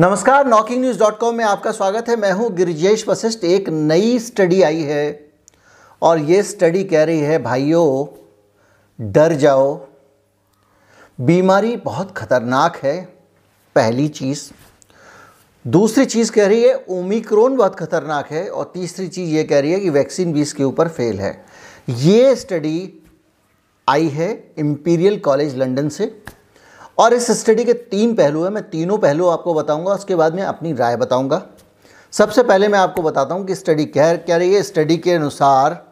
नमस्कार knocking news dot com में आपका स्वागत है। मैं हूँ गिरिजेश वशिष्ठ, एक नई स्टडी आई है और ये स्टडी कह रही है, भाइयों, डर जाओ। बीमारी बहुत खतरनाक है, पहली चीज़। दूसरी चीज़ कह रही है ओमिक्रोन बहुत खतरनाक है और तीसरी चीज़ ये कह रही है कि वैक्सीन भी इसके ऊपर फेल है। ये स्टडी आई है इम्पीरियल कॉलेज लंदन से। और इस स्टडी के तीन पहलू हैं, मैं तीनों पहलू आपको बताऊँगा, उसके बाद में अपनी राय बताऊँगा। सबसे पहले मैं आपको बताता हूँ कि स्टडी कह क्या रही है? स्टडी के अनुसार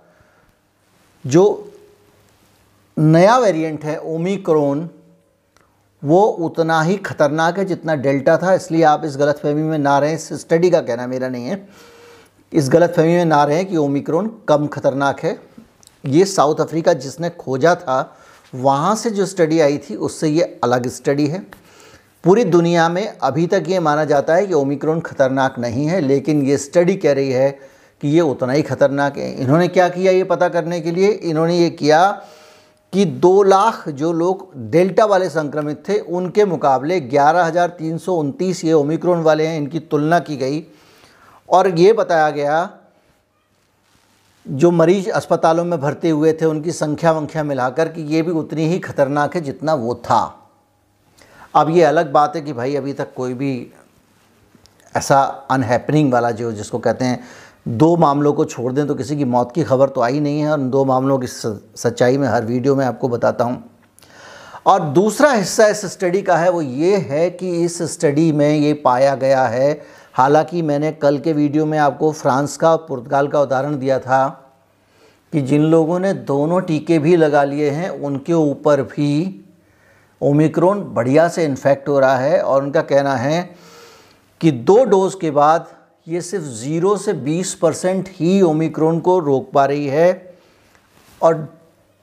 जो नया वेरिएंट है, ओमिक्रोन, वो उतना ही खतरनाक है जितना डेल्टा था, इसलिए आप इस गलत फहमी में ना रहें। इस स्टडी का कहना मेरा नहीं है। इस गलत फहमी में ना रहें कि ओमिक्रोन कम खतरनाक है। ये साउथ अफ्रीका जिसने खोजा था वहाँ से जो स्टडी आई थी, उससे ये अलग स्टडी है। पूरी दुनिया में अभी तक ये माना जाता है कि ओमिक्रोन खतरनाक नहीं है, लेकिन ये स्टडी कह रही है कि ये उतना ही खतरनाक है। इन्होंने क्या किया ये पता करने के लिए? इन्होंने ये किया कि दो लाख जो लोग डेल्टा वाले संक्रमित थे, उनके मुकाबले ग्यारह हज़ार तीन सौ उनतीस ये ओमिक्रोन वाले हैं, इनकी तुलना की गई। और ये बताया गया जो मरीज़ अस्पतालों में भर्ती हुए थे, उनकी संख्या वंख्या मिलाकर कि ये भी उतनी ही खतरनाक है जितना वो था। अब ये अलग बात है कि भाई अभी तक कोई भी ऐसा अनहैपनिंग वाला जो, जिसको कहते हैं, दो मामलों को छोड़ दें तो किसी की मौत की खबर तो आई नहीं है, और दो मामलों की सच्चाई में हर वीडियो में आपको बताता हूँ। और दूसरा हिस्सा इस स्टडी का है, वो ये है कि इस स्टडी में ये पाया गया है हालाँकि मैंने कल के वीडियो में आपको फ्रांस का और पुर्तगाल का उदाहरण दिया था कि जिन लोगों ने दोनों टीके भी लगा लिए हैं, उनके ऊपर भी ओमिक्रोन बढ़िया से इन्फेक्ट हो रहा है और उनका कहना है कि दो डोज के बाद ये सिर्फ़ ज़ीरो से बीस परसेंट ही ओमिक्रोन को रोक पा रही है और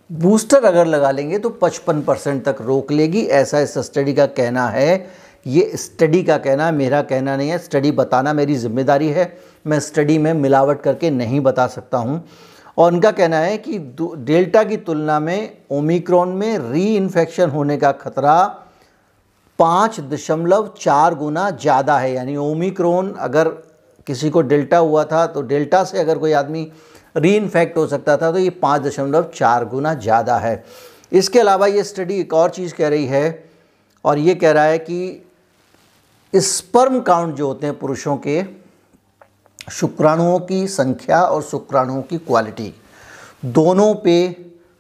बूस्टर अगर लगा लेंगे तो पचपन परसेंट तक रोक लेगी, ऐसा इस स्टडी का कहना है। ये स्टडी का कहना है, मेरा कहना नहीं है स्टडी बताना मेरी ज़िम्मेदारी है, मैं स्टडी में मिलावट करके नहीं बता सकता हूँ। और उनका कहना है कि डेल्टा की तुलना में ओमिक्रॉन में री इन्फेक्शन होने का खतरा पाँच दशमलव चार गुना ज़्यादा है। यानी ओमिक्रॉन अगर किसी को डेल्टा हुआ था तो डेल्टा से अगर कोई आदमी री इन्फेक्ट हो सकता था तो ये पाँच दशमलव चार गुना ज़्यादा है। इसके अलावा ये स्टडी एक और चीज़ कह रही है, और ये कह रहा है कि स्पर्म काउंट जो होते हैं पुरुषों के, शुक्राणुओं की संख्या और शुक्राणुओं की क्वालिटी दोनों पे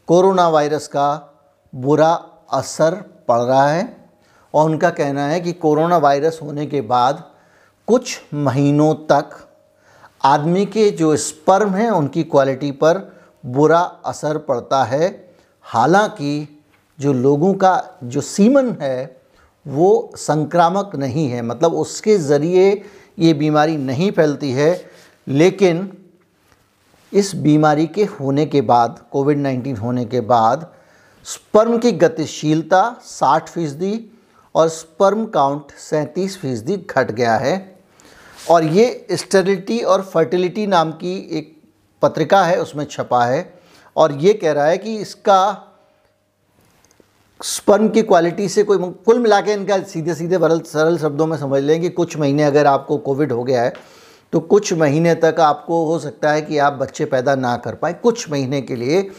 कोरोना वायरस का बुरा असर पड़ रहा है और उनका कहना है कि कोरोना वायरस होने के बाद कुछ महीनों तक आदमी के जो स्पर्म हैं, उनकी क्वालिटी पर बुरा असर पड़ता है। हालाँकि जो लोगों का, जो सीमन है वो संक्रामक नहीं है। मतलब उसके ज़रिए ये बीमारी नहीं फैलती है, लेकिन इस बीमारी के होने के बाद कोविड नाइन्टीन होने के बाद, स्पर्म की गतिशीलता 60 फ़ीसदी और स्पर्म काउंट सैंतीस फ़ीसदी घट गया है। और ये स्टेरिलिटी और फर्टिलिटी नाम की एक पत्रिका है, उसमें छपा है। और ये कह रहा है कि इसका स्पर्म की क्वालिटी से कोई कुल मिला के इनका सीधे सीधे बरल सरल शब्दों में समझ लें कि कुछ महीने अगर आपको कोविड हो गया है तो कुछ महीने तक आपको हो सकता है कि आप बच्चे पैदा ना कर पाए, कुछ महीने के लिए।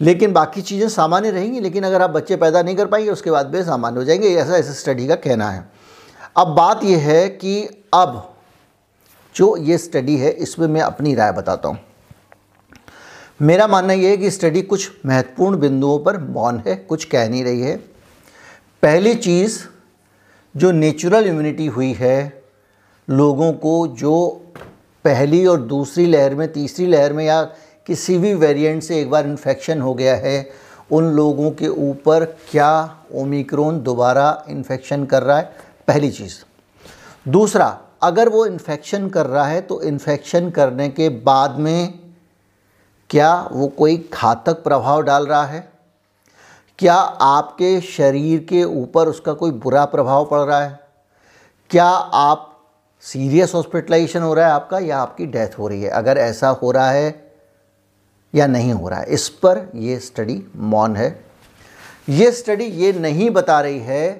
लेकिन बाकी चीज़ें सामान्य रहेंगी, लेकिन अगर आप बच्चे पैदा नहीं कर पाएँगे, उसके बाद वे सामान्य हो जाएँगे, ऐसा इस स्टडी का कहना है। अब बात यह है कि अब जो ये स्टडी है, इसमें मैं अपनी राय बताता हूँ। मेरा मानना यह है कि स्टडी कुछ महत्वपूर्ण बिंदुओं पर मौन है, कुछ कह नहीं रही है। पहली चीज़, जो नेचुरल इम्यूनिटी हुई है, लोगों को जो पहली और दूसरी लहर में, तीसरी लहर में या किसी भी वेरिएंट से एक बार इन्फेक्शन हो गया है, उन लोगों के ऊपर क्या ओमिक्रोन दोबारा इन्फेक्शन कर रहा है? पहली चीज़। दूसरा, अगर वो इन्फेक्शन कर रहा है तो इन्फेक्शन करने के बाद में क्या वो कोई घातक प्रभाव डाल रहा है? क्या आपके शरीर के ऊपर उसका कोई बुरा प्रभाव पड़ रहा है? क्या आप सीरियस हॉस्पिटलाइजेशन हो रहा है आपका या आपकी डेथ हो रही है? अगर ऐसा हो रहा है या नहीं हो रहा है? इस पर ये स्टडी मौन है। ये स्टडी ये नहीं बता रही है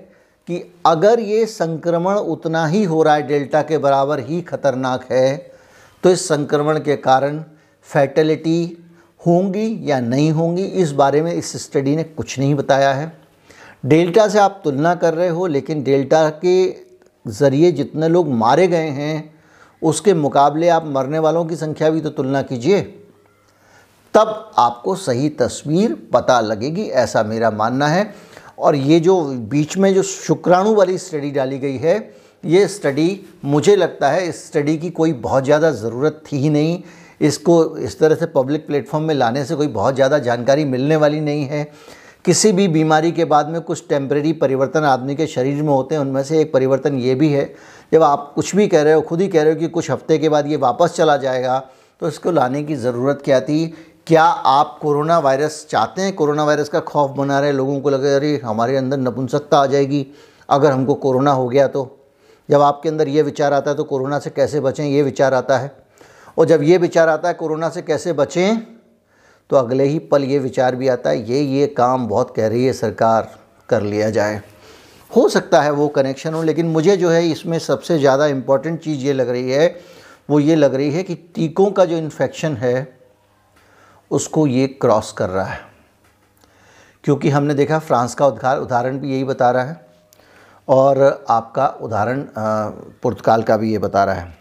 कि अगर ये संक्रमण उतना ही हो रहा है, डेल्टा के बराबर ही खतरनाक है तो इस संक्रमण के कारण फैटलिटी होंगी या नहीं होंगी, इस बारे में इस स्टडी ने कुछ नहीं बताया है। डेल्टा से आप तुलना कर रहे हो, लेकिन डेल्टा के ज़रिए जितने लोग मारे गए हैं, उसके मुकाबले आप मरने वालों की संख्या भी तो तुलना कीजिए। तब आपको सही तस्वीर पता लगेगी, ऐसा मेरा मानना है। और ये जो बीच में जो शुक्राणु वाली स्टडी डाली गई है, ये स्टडी मुझे लगता है इस स्टडी की कोई बहुत ज़्यादा ज़रूरत थी ही नहीं। इसको इस तरह से पब्लिक प्लेटफॉर्म में लाने से कोई बहुत ज़्यादा जानकारी मिलने वाली नहीं है। किसी भी बीमारी के बाद में कुछ टेम्प्रेरी परिवर्तन आदमी के शरीर में होते हैं, उनमें से एक परिवर्तन ये भी है, जब आप कुछ भी कह रहे हो, खुद ही कह रहे हो कि कुछ हफ़्ते के बाद ये वापस चला जाएगा तो इसको लाने की ज़रूरत क्या थी? क्या आप कोरोना वायरस चाहते हैं? कोरोना वायरस का खौफ बना रहे लोगों को लगे अरे, हमारे अंदर नपुंसकता आ जाएगी, अगर हमको कोरोना हो गया तो। जब आपके अंदर ये विचार आता है तो कोरोना से कैसे बचें? ये विचार आता है। और जब ये विचार आता है कोरोना से कैसे बचें तो अगले ही पल ये विचार भी आता है, ये ये काम बहुत कह रही है, सरकार कर लिया जाए। हो सकता है वो कनेक्शन हो, लेकिन मुझे जो है इसमें सबसे ज़्यादा इंपॉर्टेंट चीज़ ये लग रही है, वो ये लग रही है कि टीकों का जो इन्फेक्शन है, उसको ये क्रॉस कर रहा है। क्योंकि हमने देखा फ्रांस का उद्घार उदाहरण भी यही बता रहा है, और आपका उदाहरण पुर्तगाल का भी ये बता रहा है।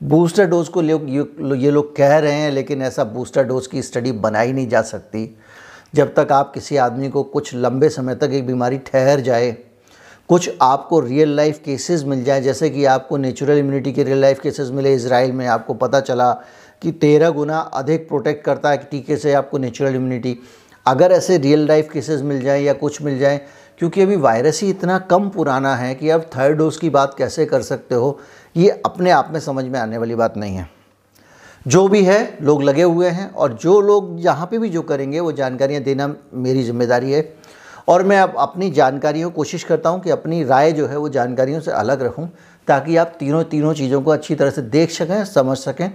बूस्टर डोज को लोग ये लोग कह रहे हैं, लेकिन ऐसा बूस्टर डोज की स्टडी बनाई नहीं जा सकती। जब तक आप किसी आदमी को कुछ लंबे समय तक एक बीमारी ठहर जाए, कुछ आपको रियल लाइफ केसेस मिल जाए, जैसे कि आपको नेचुरल इम्यूनिटी के रियल लाइफ केसेस मिले इसराइल में, आपको पता चला कि तेरह गुना अधिक प्रोटेक्ट करता है टीके से आपको नेचुरल इम्यूनिटी अगर ऐसे रियल लाइफ केसेस मिल जाएँ या कुछ मिल जाए, क्योंकि अभी वायरस ही इतना कम पुराना है कि आप थर्ड डोज की बात कैसे कर सकते हो? ये अपने आप में समझ में आने वाली बात नहीं है। जो भी है, लोग लगे हुए हैं और जो लोग यहाँ पे भी जो करेंगे, वो जानकारियाँ देना मेरी ज़िम्मेदारी है। और मैं अब अपनी जानकारियों कोशिश करता हूँ कि अपनी राय जो है, वो जानकारियों से अलग रखूँ, ताकि आप तीनों तीनों चीज़ों को अच्छी तरह से देख सकें, समझ सकें।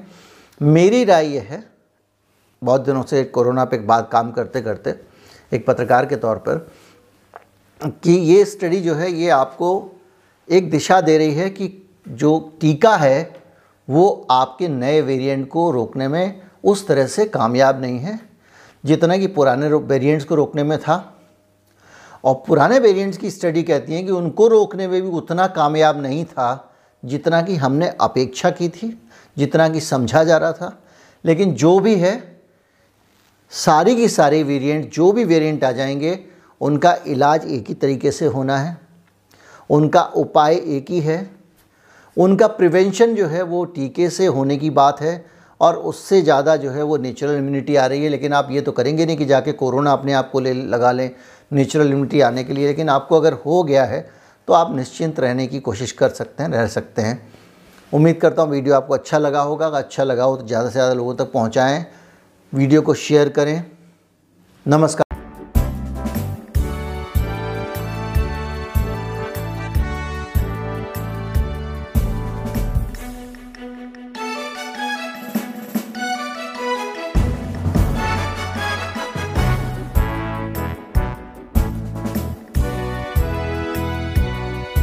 मेरी राय ये है, बहुत दिनों से कोरोना पे बात काम करते करते, एक पत्रकार के तौर पर, कि ये स्टडी जो है, ये आपको एक दिशा दे रही है कि जो टीका है, वो आपके नए वेरिएंट को रोकने में उस तरह से कामयाब नहीं है, जितना कि पुराने वेरिएंट्स को रोकने में था। और पुराने वेरिएंट्स की स्टडी कहती है कि उनको रोकने में भी उतना कामयाब नहीं था, जितना कि हमने अपेक्षा की थी, जितना कि समझा जा रहा था। लेकिन जो भी है, सारी की सारी वेरिएंट जो भी वेरिएंट आ जाएँगे, उनका इलाज एक ही तरीके से होना है। उनका उपाय एक ही है उनका प्रिवेंशन जो है वो टीके से होने की बात है और उससे ज़्यादा जो है वो नेचुरल इम्यूनिटी आ रही है। लेकिन आप ये तो करेंगे नहीं कि जाके कोरोना अपने आप को ले लगा लें नेचुरल इम्यूनिटी आने के लिए। लेकिन आपको अगर हो गया है तो आप निश्चिंत रहने की कोशिश कर सकते हैं, रह सकते हैं। उम्मीद करता हूँ वीडियो आपको अच्छा लगा होगा। अगर अच्छा लगा हो तो ज़्यादा से ज़्यादा लोगों तक पहुँचाएँ। वीडियो को शेयर करें। नमस्कार।